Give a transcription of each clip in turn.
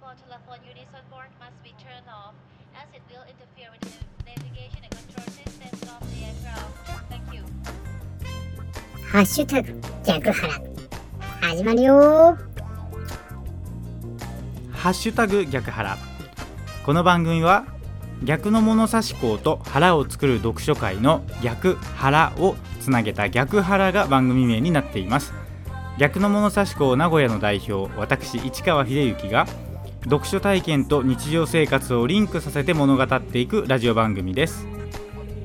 mobile telephone units on board must be turned off as it will interfere with the navigation and control systems of the aircraft. Thank you. ハッシュタグ逆腹始まるよハッシュタグ逆腹この番組は逆の物差し校と腹を作る読書会の逆腹をつなげた逆腹が番組名になっています逆の物差し校名古屋の代表私市川秀幸が読書体験と日常生活をリンクさせて物語っていくラジオ番組です。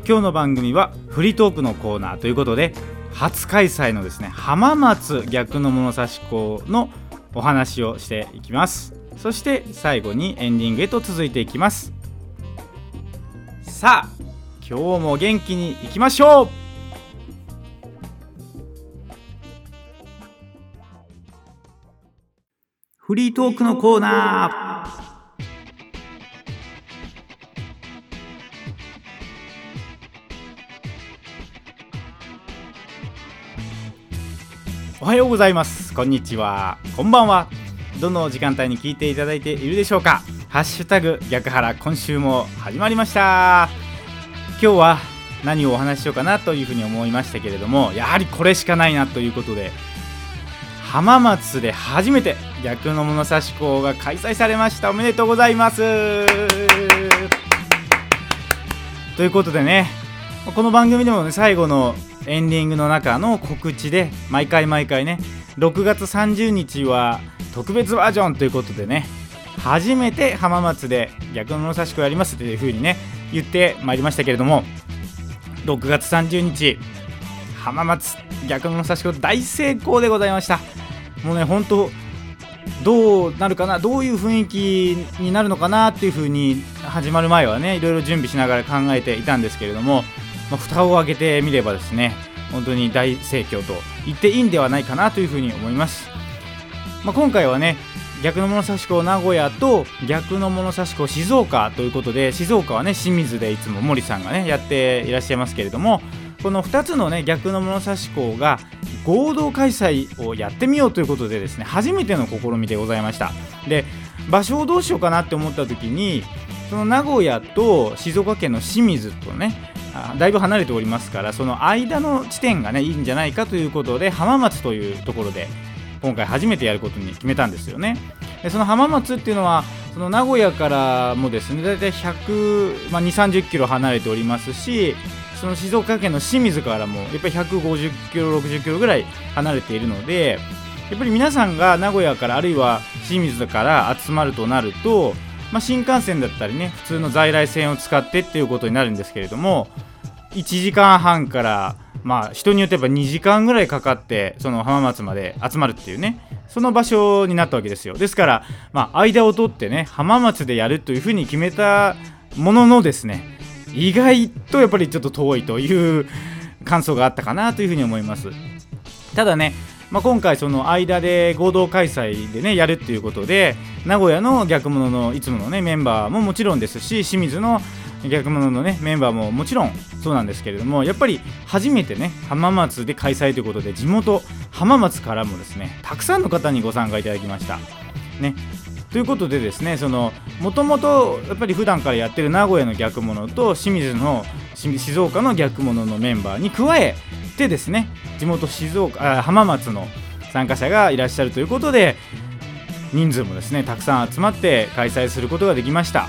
今日の番組はフリートークのコーナーということで初開催のですね浜松逆の物差し校のお話をしていきます。そして最後にエンディングへと続いていきます。さあ今日も元気にいきましょう。フリートークのコーナー。おはようございます。こんにちは。こんばんは。どの時間帯に聞いていただいているでしょうか。ハッシュタグ逆腹今週も始まりました。今日は何をお話ししようかなというふうに思いましたけれどもやはりこれしかないなということで浜松で初めて逆の物差し校が開催されました。おめでとうございます。ということでねこの番組でもね最後のエンディングの中の告知で毎回毎回ね6月30日は特別バージョンということでね初めて浜松で逆の物差し子やりますという風にね言ってまいりましたけれども6月30日浜松逆の差し子大成功でございました。もうね本当どうなるかなどういう雰囲気になるのかなっていう風に始まる前はねいろいろ準備しながら考えていたんですけれども、まあ、蓋を開けてみればですね本当に大盛況と言っていいんではないかなというふうに思います、まあ、今回はね逆の物差し子名古屋と逆の物差し子静岡ということで静岡はね清水でいつも森さんがねやっていらっしゃいますけれどもこの2つのね逆の物差し子が合同開催をやってみようということでですね初めての試みでございました。で場所をどうしようかなって思った時にその名古屋と静岡県の清水とねあだいぶ離れておりますからその間の地点がねいいんじゃないかということで浜松というところで今回初めてやることに決めたんですよね。でその浜松っていうのはその名古屋からもですね大体1 0 0 2 3 0キロ離れておりますしその静岡県の清水からもやっぱり150キロ60キロぐらい離れているのでやっぱり皆さんが名古屋からあるいは清水から集まるとなると、まあ、新幹線だったりね普通の在来線を使ってっていうことになるんですけれども1時間半からまあ人によっては2時間ぐらいかかってその浜松まで集まるっていうねその場所になったわけですよ。ですからまあ間を取ってね浜松でやるというふうに決めたもののですね意外とやっぱりちょっと遠いという感想があったかなというふうに思います。ただねまあ、今回その間で合同開催でねやるっていうことで名古屋の逆物のいつものねメンバーももちろんですし清水の逆物のねメンバーももちろんそうなんですけれどもやっぱり初めてね浜松で開催ということで地元浜松からもですねたくさんの方にご参加いただきました。ね。ということでですねもともとやっぱり普段からやってる名古屋の逆物と清水の静岡の逆物のメンバーに加えてですね地元静岡浜松の参加者がいらっしゃるということで人数もですねたくさん集まって開催することができました。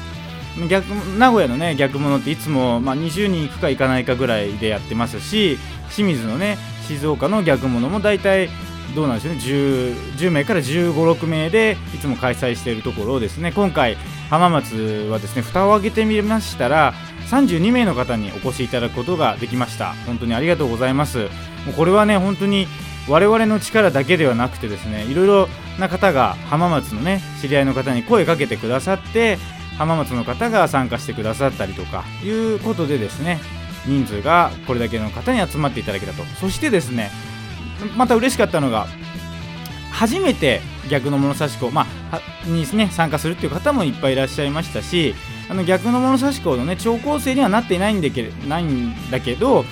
逆名古屋のね逆物っていつも、まあ、20人行くか行かないかぐらいでやってますし清水のね静岡の逆物も大体どうなんでしょうね。10, 10名から1 5 6名でいつも開催しているところをですね。今回浜松はですね蓋を開けてみましたら32名の方にお越しいただくことができました。本当にありがとうございます。もうこれはね本当に我々の力だけではなくてですねいろいろな方が浜松のね知り合いの方に声かけてくださって浜松の方が参加してくださったりとかいうことでですね人数がこれだけの方に集まっていただけたと。そしてですねまた嬉しかったのが初めて逆の物差し子、まあ、に、ね、参加するっていう方もいっぱいいらっしゃいましたしあの逆の物差し子のね超高生にはなっていないんだけないんだけど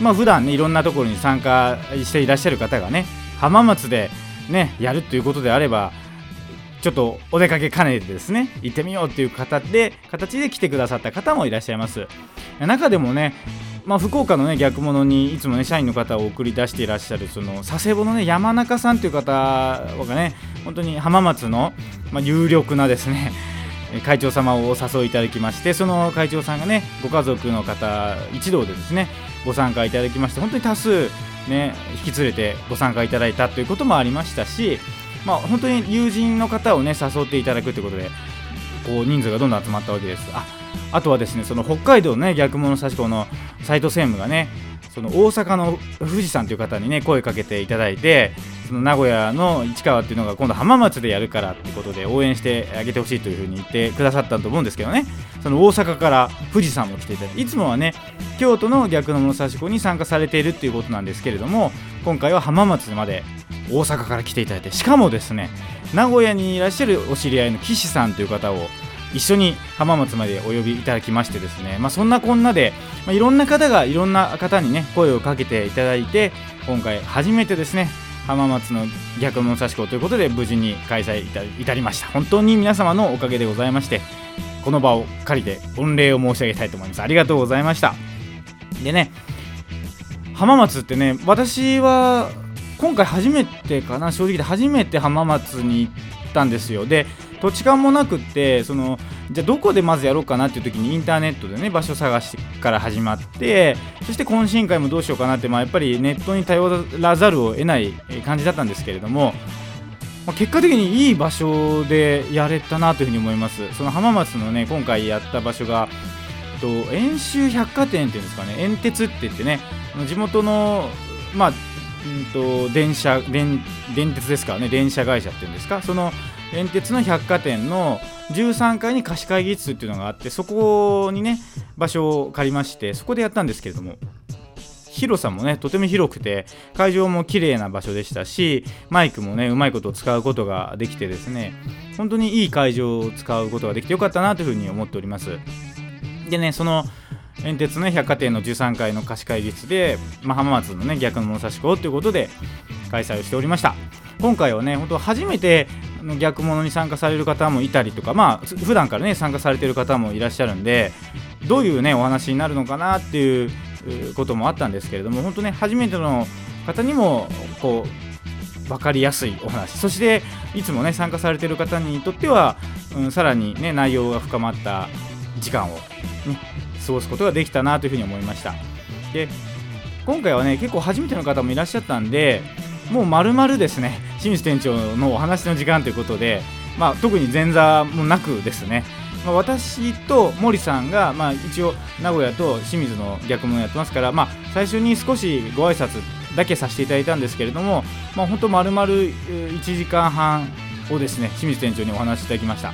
まあ普段ねいろんなところに参加していらっしゃる方がね浜松でねやるということであればちょっとお出かけ兼ねてですね行ってみようっていう形で形で来てくださった方もいらっしゃいます。中でもねまあ、福岡のね逆物にいつもね社員の方を送り出していらっしゃるその佐世保のね山中さんという方がね本当に浜松の、まあ、有力なですね 会長様をお誘いいただきましてその会長さんがねご家族の方一同でですねご参加いただきまして本当に多数ね引き連れてご参加いただいたということもありましたしまあ本当に友人の方をね誘っていただくということでこう人数がどんどん集まったわけです。ああとはですねその北海道のね逆物差し子の斉藤専務がねその大阪の富士山という方にね声かけていただいてその名古屋の市川っていうのが今度浜松でやるからってことで応援してあげてほしいというふうに言ってくださったと思うんですけどね。その大阪から富士山も来ていただいていつもはね京都の逆の物差し子に参加されているっていうことなんですけれども今回は浜松まで大阪から来ていただいてしかもですね名古屋にいらっしゃるお知り合いの岸さんという方を一緒に浜松までお呼びいただきましてですね、まあ、そんなこんなで、まあ、いろんな方がいろんな方にね声をかけていただいて今回初めてですね浜松の逆物差し子ということで無事に開催いたりました。本当に皆様のおかげでございましてこの場を借りて御礼を申し上げたいと思います。ありがとうございました。でね浜松ってね私は今回初めてかな正直で初めて浜松に行ったんですよ。で土地勘もなくってそのじゃあどこでまずやろうかなっていう時にインターネットでね場所探しから始まってそして懇親会もどうしようかなって、まあ、やっぱりネットに頼らざるを得ない感じだったんですけれども、まあ、結果的にいい場所でやれたなというふうに思います。その浜松のね今回やった場所がと遠州百貨店っていうんですかね遠鉄って言ってね地元のまあうんと電車電電鉄ですからね電車会社っていうんですかその電鉄の百貨店の13階に貸し会議室っていうのがあってそこにね場所を借りましてそこでやったんですけれども広さもねとても広くて会場も綺麗な場所でしたしマイクもねうまいこと使うことができてですね本当にいい会場を使うことができてよかったなというふうに思っております。でねその遠鉄の百貨店の13階の貸し会議室で、まあ、浜松のね逆の物差し子ということで開催をしておりました。今回はね本当初めての逆物に参加される方もいたりとかまあ普段からね参加されてる方もいらっしゃるんでどういうねお話になるのかなっていうこともあったんですけれども本当ね初めての方にもこう分かりやすいお話。そしていつもね参加されてる方にとっては、うん、さらにね内容が深まった時間を、ね、過ごすことができたなというふうに思いました。で今回はね結構初めての方もいらっしゃったんでもう丸々ですね清水店長のお話の時間ということで、まあ、特に前座もなくですね、まあ、私と森さんが、まあ、一応名古屋と清水の逆もやってますから、まあ、最初に少しご挨拶だけさせていただいたんですけれども、まあ、本当丸々1時間半をですね清水店長にお話しいただきました、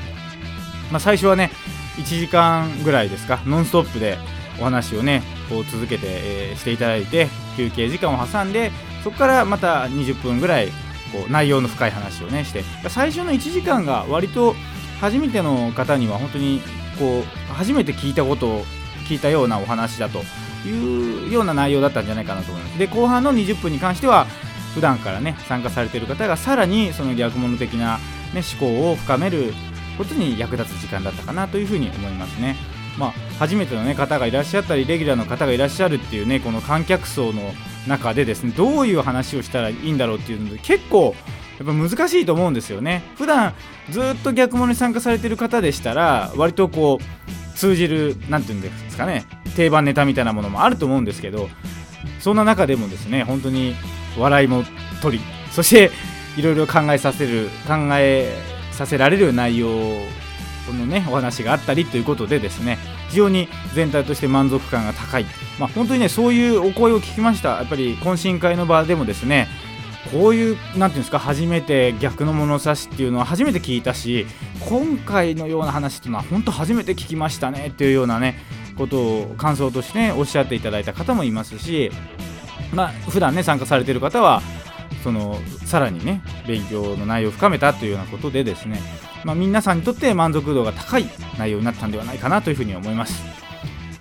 まあ、最初はね1時間ぐらいですかノンストップでお話をねこう続けて、えー、していただいて休憩時間を挟んでそこからまた20分ぐらいこう内容の深い話をねして最初の1時間が割と初めての方には本当にこう初めて聞いたことを聞いたようなお話だというような内容だったんじゃないかなと思いますで後半の20分に関しては普段からね参加されている方がさらにその逆物的な、ね、思考を深めることに役立つ時間だったかなというふうに思いますね。まあ、初めての、ね、方がいらっしゃったりレギュラーの方がいらっしゃるっていうねこの観客層の中でですねどういう話をしたらいいんだろうっていうので結構やっぱ難しいと思うんですよね。普段ずっと逆物に参加されてる方でしたら割とこう通じる何て言うんですかね定番ネタみたいなものもあると思うんですけどそんな中でもですね本当に笑いも取りそしていろいろ考えさせる考えさせられる内容のねお話があったりということでですね非常に全体として満足感が高い、まあ、本当にねそういうお声を聞きました。やっぱり懇親会の場でもですねこういう何ていうんですか初めて逆の物差しっていうのは初めて聞いたし今回のような話っていうのは本当初めて聞きましたねっていうようなねことを感想としてねおっしゃっていただいた方もいますしまあ普段ね参加されてる方はそのさらにね勉強の内容を深めたというようなことでですねまあ、皆さんにとって満足度が高い内容になったんではないかなというふうに思います、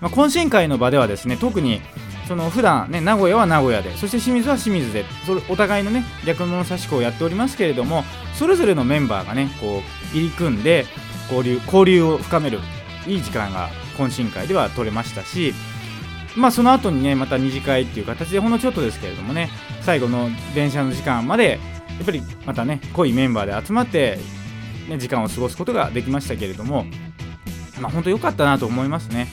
まあ、懇親会の場ではですね特にその普段ね名古屋は名古屋でそして清水は清水でそれお互いのね逆物差し子をやっておりますけれどもそれぞれのメンバーがねこう入り組んで交流交流を深めるいい時間が懇親会では取れましたしまあその後にねまた二次会っていう形でほんのちょっとですけれどもね最後の電車の時間までやっぱりまたね濃いメンバーで集まって、ね、時間を過ごすことができましたけれどもまあ本当良かったなと思いますね。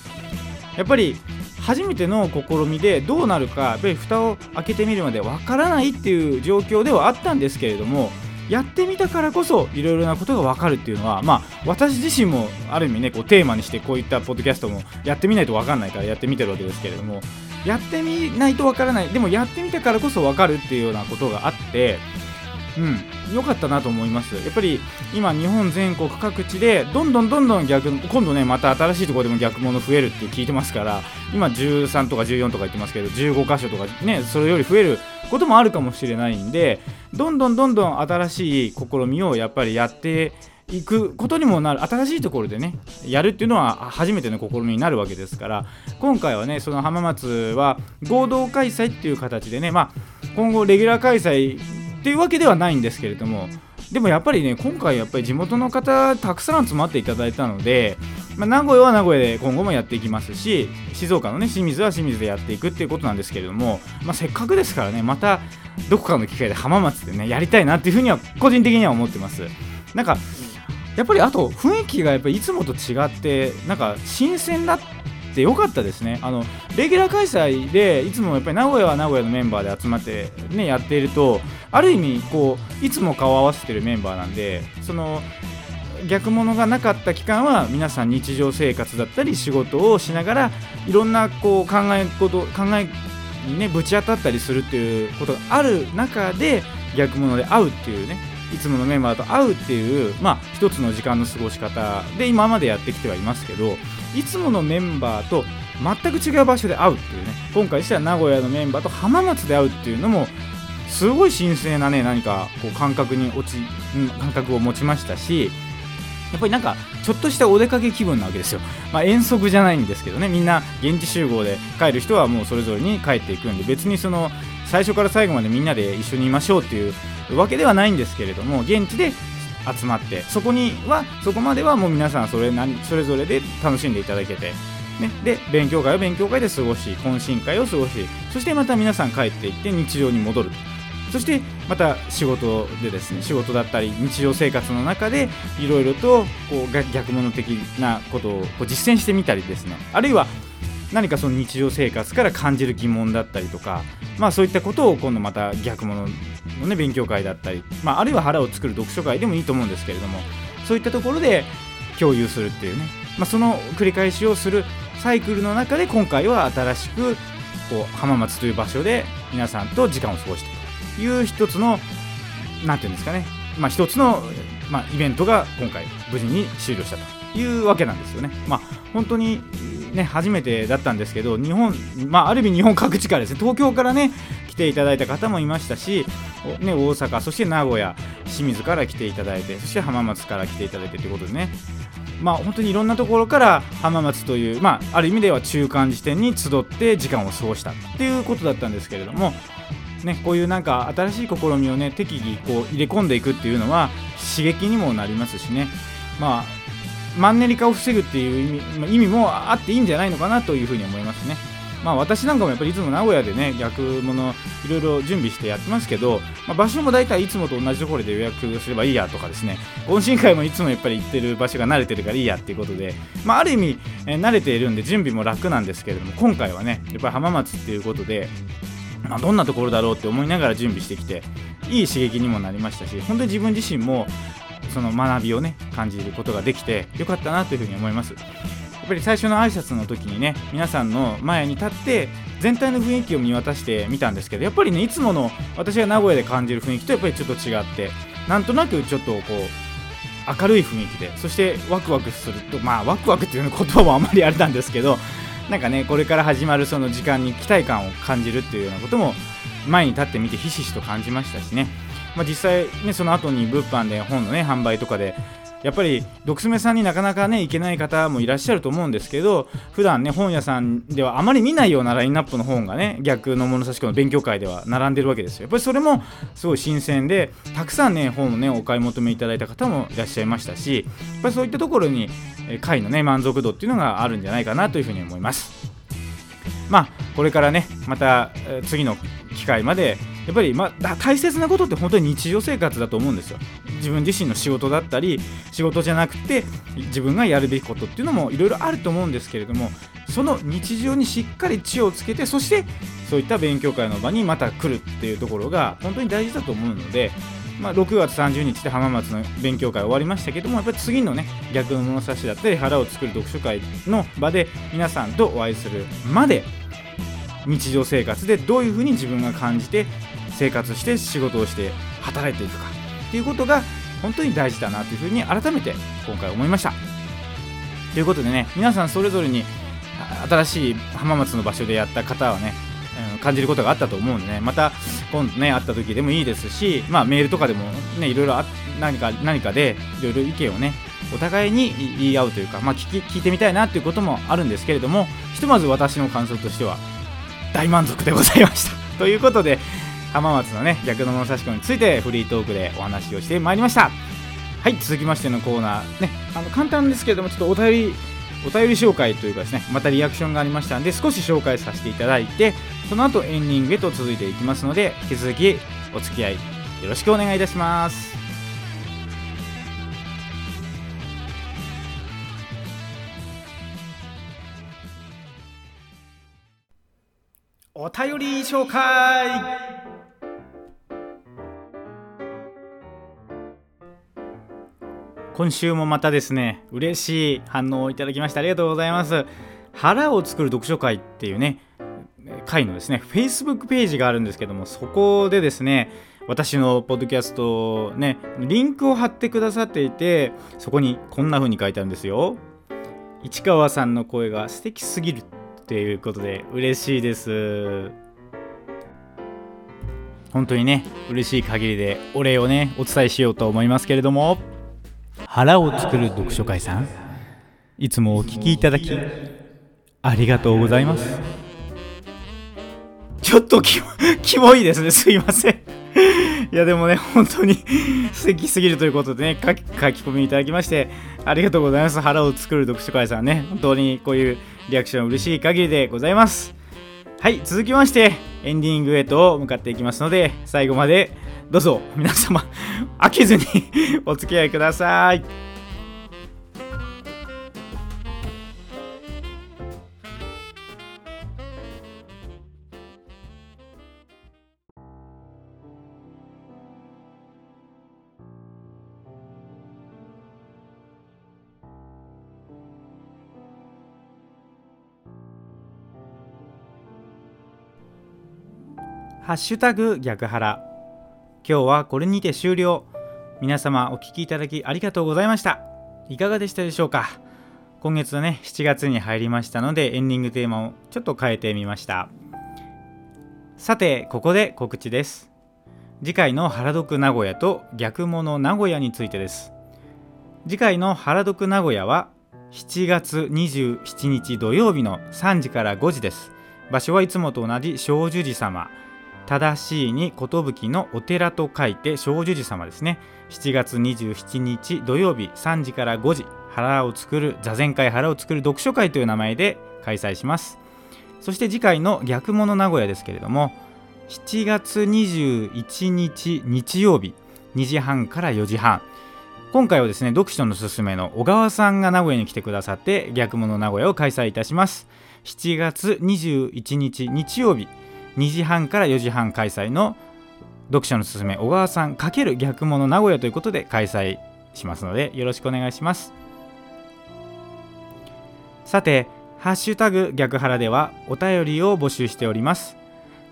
やっぱり初めての試みでどうなるかやっぱり蓋を開けてみるまでわからないっていう状況ではあったんですけれどもやってみたからこそいろいろなことが分かるっていうのはまあ私自身もある意味ねこうテーマにしてこういったポッドキャストもやってみないと分かんないからやってみてるわけですけれどもやってみないと分からない。でもやってみたからこそ分かるっていうようなことがあってうん。良かったなと思います。やっぱり今日本全国各地でどんどんどんどん逆今度ねまた新しいところでも逆物増えるって聞いてますから今13とか14とか言ってますけど15箇所とかねそれより増えることもあるかもしれないんでどんどんどんどん新しい試みをやっぱりやっていくことにもなる新しいところでねやるっていうのは初めての試みになるわけですから今回はねその浜松は合同開催っていう形でねまあ今後レギュラー開催ていうわけではないんですけれどもでもやっぱりね今回やっぱり地元の方たくさん集まっていただいたので、まあ、名古屋は名古屋で今後もやっていきますし静岡のね清水は清水でやっていくっていうことなんですけれども、まあ、せっかくですからねまたどこかの機会で浜松でねやりたいなっていうふうには個人的には思ってます。なんかやっぱりあと雰囲気がやっぱりいつもと違ってなんか新鮮だったてよかったですね。あのレギュラー開催でいつもやっぱり名古屋は名古屋のメンバーで集まってねやっているとある意味こういつも顔を合わせてるメンバーなんでその逆物がなかった期間は皆さん日常生活だったり仕事をしながらいろんなこう考えこと考えにねぶち当たったりするっていうことがある中で逆物で会うっていうねいつものメンバーと会うっていうまあ一つの時間の過ごし方で今までやってきてはいますけどいつものメンバーと全く違う場所で会うっていうね。今回しては名古屋のメンバーと浜松で会うっていうのもすごい神聖なね何かこう感覚に落ち感覚を持ちましたしやっぱりなんかちょっとしたお出かけ気分なわけですよ、まあ、遠足じゃないんですけどね。みんな現地集合で帰る人はもうそれぞれに帰っていくんで別にその最初から最後までみんなで一緒にいましょうっていうわけではないんですけれども現地で集まってそこにはそこまではもう皆さんそれそれぞれで楽しんでいただけて、ね、で勉強会は勉強会で過ごし懇親会を過ごしそしてまた皆さん帰っていって日常に戻る。そしてまた仕事でですね仕事だったり日常生活の中でいろいろとこう逆物的なことをこう実践してみたりですね。あるいは何かその日常生活から感じる疑問だったりとか、まあ、そういったことを今度また逆物の、ね、勉強会だったり、まあ、あるいは腹を作る読書会でもいいと思うんですけれどもそういったところで共有するっていうね、まあ、その繰り返しをするサイクルの中で今回は新しくこう浜松という場所で皆さんと時間を過ごしていくという一つのなんていうんですかね、まあ、一つの、まあ、イベントが今回無事に終了したというわけなんですよね。まあ、本当にね、初めてだったんですけど日本、まあ、ある意味日本各地からですね東京からね来ていただいた方もいましたし、ね、大阪そして名古屋清水から来ていただいてそして浜松から来ていただいてということでね。まあ本当にいろんなところから浜松という、まあ、ある意味では中間地点に集って時間を過ごしたっていうことだったんですけれどもね、こういうなんか新しい試みをね適宜こう入れ込んでいくっていうのは刺激にもなりますしね。まあマンネリ化を防ぐっていう意味意味もあっていいんじゃないのかなというふうに思いますね。まあ私なんかもやっぱりいつも名古屋でね逆物いろいろ準備してやってますけど、まあ、場所も大体いつもと同じところで予約すればいいやとかですね懇親会もいつもやっぱり行ってる場所が慣れてるからいいやっていうことで、まあ、ある意味、えー慣れているんで準備も楽なんですけれども今回はねやっぱり浜松っていうことでまあ、どんなところだろうって思いながら準備してきていい刺激にもなりましたし本当に自分自身もその学びをね感じることができてよかったなというふうに思います。やっぱり最初の挨拶の時にね皆さんの前に立って全体の雰囲気を見渡してみたんですけどやっぱりねいつもの私が名古屋で感じる雰囲気とやっぱりちょっと違ってなんとなくちょっとこう明るい雰囲気でそしてワクワクするとまあワクワクっていう言葉もあまりあれなんですけど なんかねこれから始まるその時間に期待感を感じるっていうようなことも前に立ってみてひしひしと感じましたしね、まあ、実際ねその後に物販で本のね販売とかでやっぱりドクスメさんになかなかね行けない方もいらっしゃると思うんですけど普段ね本屋さんではあまり見ないようなラインナップの本がね逆の物差し子の勉強会では並んでるわけですよ。やっぱりそれもすごい新鮮でたくさんね本をねお買い求めいただいた方もいらっしゃいましたしやっぱりそういったところに会のね満足度っていうのがあるんじゃないかなというふうに思います。まあこれからねまた次の機会までやっぱり、まあ、大切なことって本当に日常生活だと思うんですよ。自分自身の仕事だったり仕事じゃなくて自分がやるべきことっていうのもいろいろあると思うんですけれどもその日常にしっかり知をつけてそしてそういった勉強会の場にまた来るっていうところが本当に大事だと思うのでまあ、6月30日で浜松の勉強会終わりましたけどもやっぱり次のね逆の物差しだったり腹を作る読書会の場で皆さんとお会いするまで日常生活でどういうふうに自分が感じて生活して仕事をして働いていくかっていうことが本当に大事だなというふうに改めて今回思いました。ということでね皆さんそれぞれに新しい浜松の場所でやった方はね感じることがあったと思うんでねまた今度ね会った時でもいいですしまあメールとかでもねいろいろ何か何かでいろいろ意見をねお互いに言い合うというか、まあ、聞き聞いてみたいなということもあるんですけれどもひとまず私の感想としては大満足でございました。ということで浜松のね逆の物差し子についてフリートークでお話をしてまいりました。はい続きましてのコーナーねあの簡単ですけれどもちょっとお便りお便り紹介というかですねまたリアクションがありましたんで少し紹介させていただいてその後エンディングへと続いていきますので引き続きお付き合いよろしくお願いいたします。お便り紹介。今週もまたですね嬉しい反応をいただきましてありがとうございます。腹を作る読書会っていうね会のですね Facebook ページがあるんですけどもそこでですね私のポッドキャストねリンクを貼ってくださっていてそこにこんな風に書いてあるんですよ。市川さんの声が素敵すぎるっていうことで嬉しいです。本当にね嬉しい限りでお礼をねお伝えしようと思いますけれども。腹を作る読書会さん。いつもお聞きいただきありがとうございます。ちょっとキモキモいですね。すいません。いやでもね本当に素敵すぎるということでね書き込みいただきましてありがとうございます。腹を作る読書会さんね。本当にこういうリアクション嬉しい限りでございます。はい続きましてエンディングへと向かっていきますので最後までどうぞ皆様飽きずにお付き合いください。ハッシュタグ逆腹今日はこれにて終了。皆様お聴きいただきありがとうございました。いかがでしたでしょうか？今月のね7月に入りましたのでエンディングテーマをちょっと変えてみました。さてここで告知です。次回の原読名古屋と逆物名古屋についてです。次回の原読名古屋は7月27日土曜日の3時から5時です。場所はいつもと同じ小寿寺様。正しいに寿のお寺と書いて小寿寺様ですね。7月27日土曜日3時から5時腹を作る座禅会腹を作る読書会という名前で開催します。そして次回の逆物名古屋ですけれども7月21日日曜日2時半から4時半。今回はですね読書のすすめの小川さんが名古屋に来てくださって逆物名古屋を開催いたします。7月21日日曜日2時半から4時半開催の読者のすすめ小川さん×逆物名古屋ということで開催しますのでよろしくお願いします。さてハッシュタグ逆腹ではお便りを募集しております。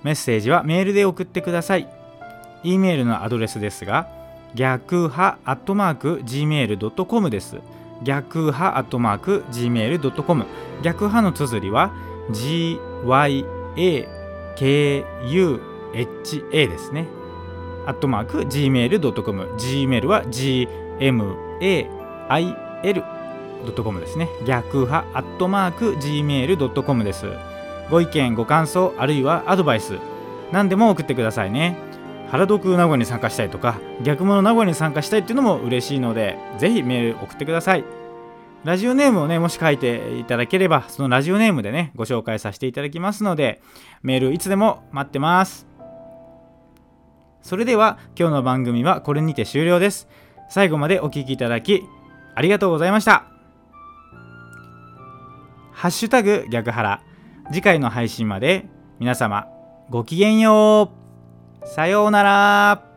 メッセージはメールで送ってください。e メールのアドレスですが逆派アットマーク gmail.com です。逆派アットマーク gmail.com 逆派の綴りは gya kuha ですね。アットマーク gmail.com。gmail は gmail.com ですね逆派アットマーク gmail.com ですご意見ご感想あるいはアドバイス何でも送ってくださいね原読名古屋に参加したいとか逆物名古屋に参加したいっていうのも嬉しいのでぜひメール送ってくださいラジオネームをねもし書いていただければそのラジオネームでねご紹介させていただきますのでメールいつでも待ってます。それでは今日の番組はこれにて終了です。最後までお聴きいただきありがとうございました。ハッシュタグ逆腹次回の配信まで皆様ごきげんよう。さようなら。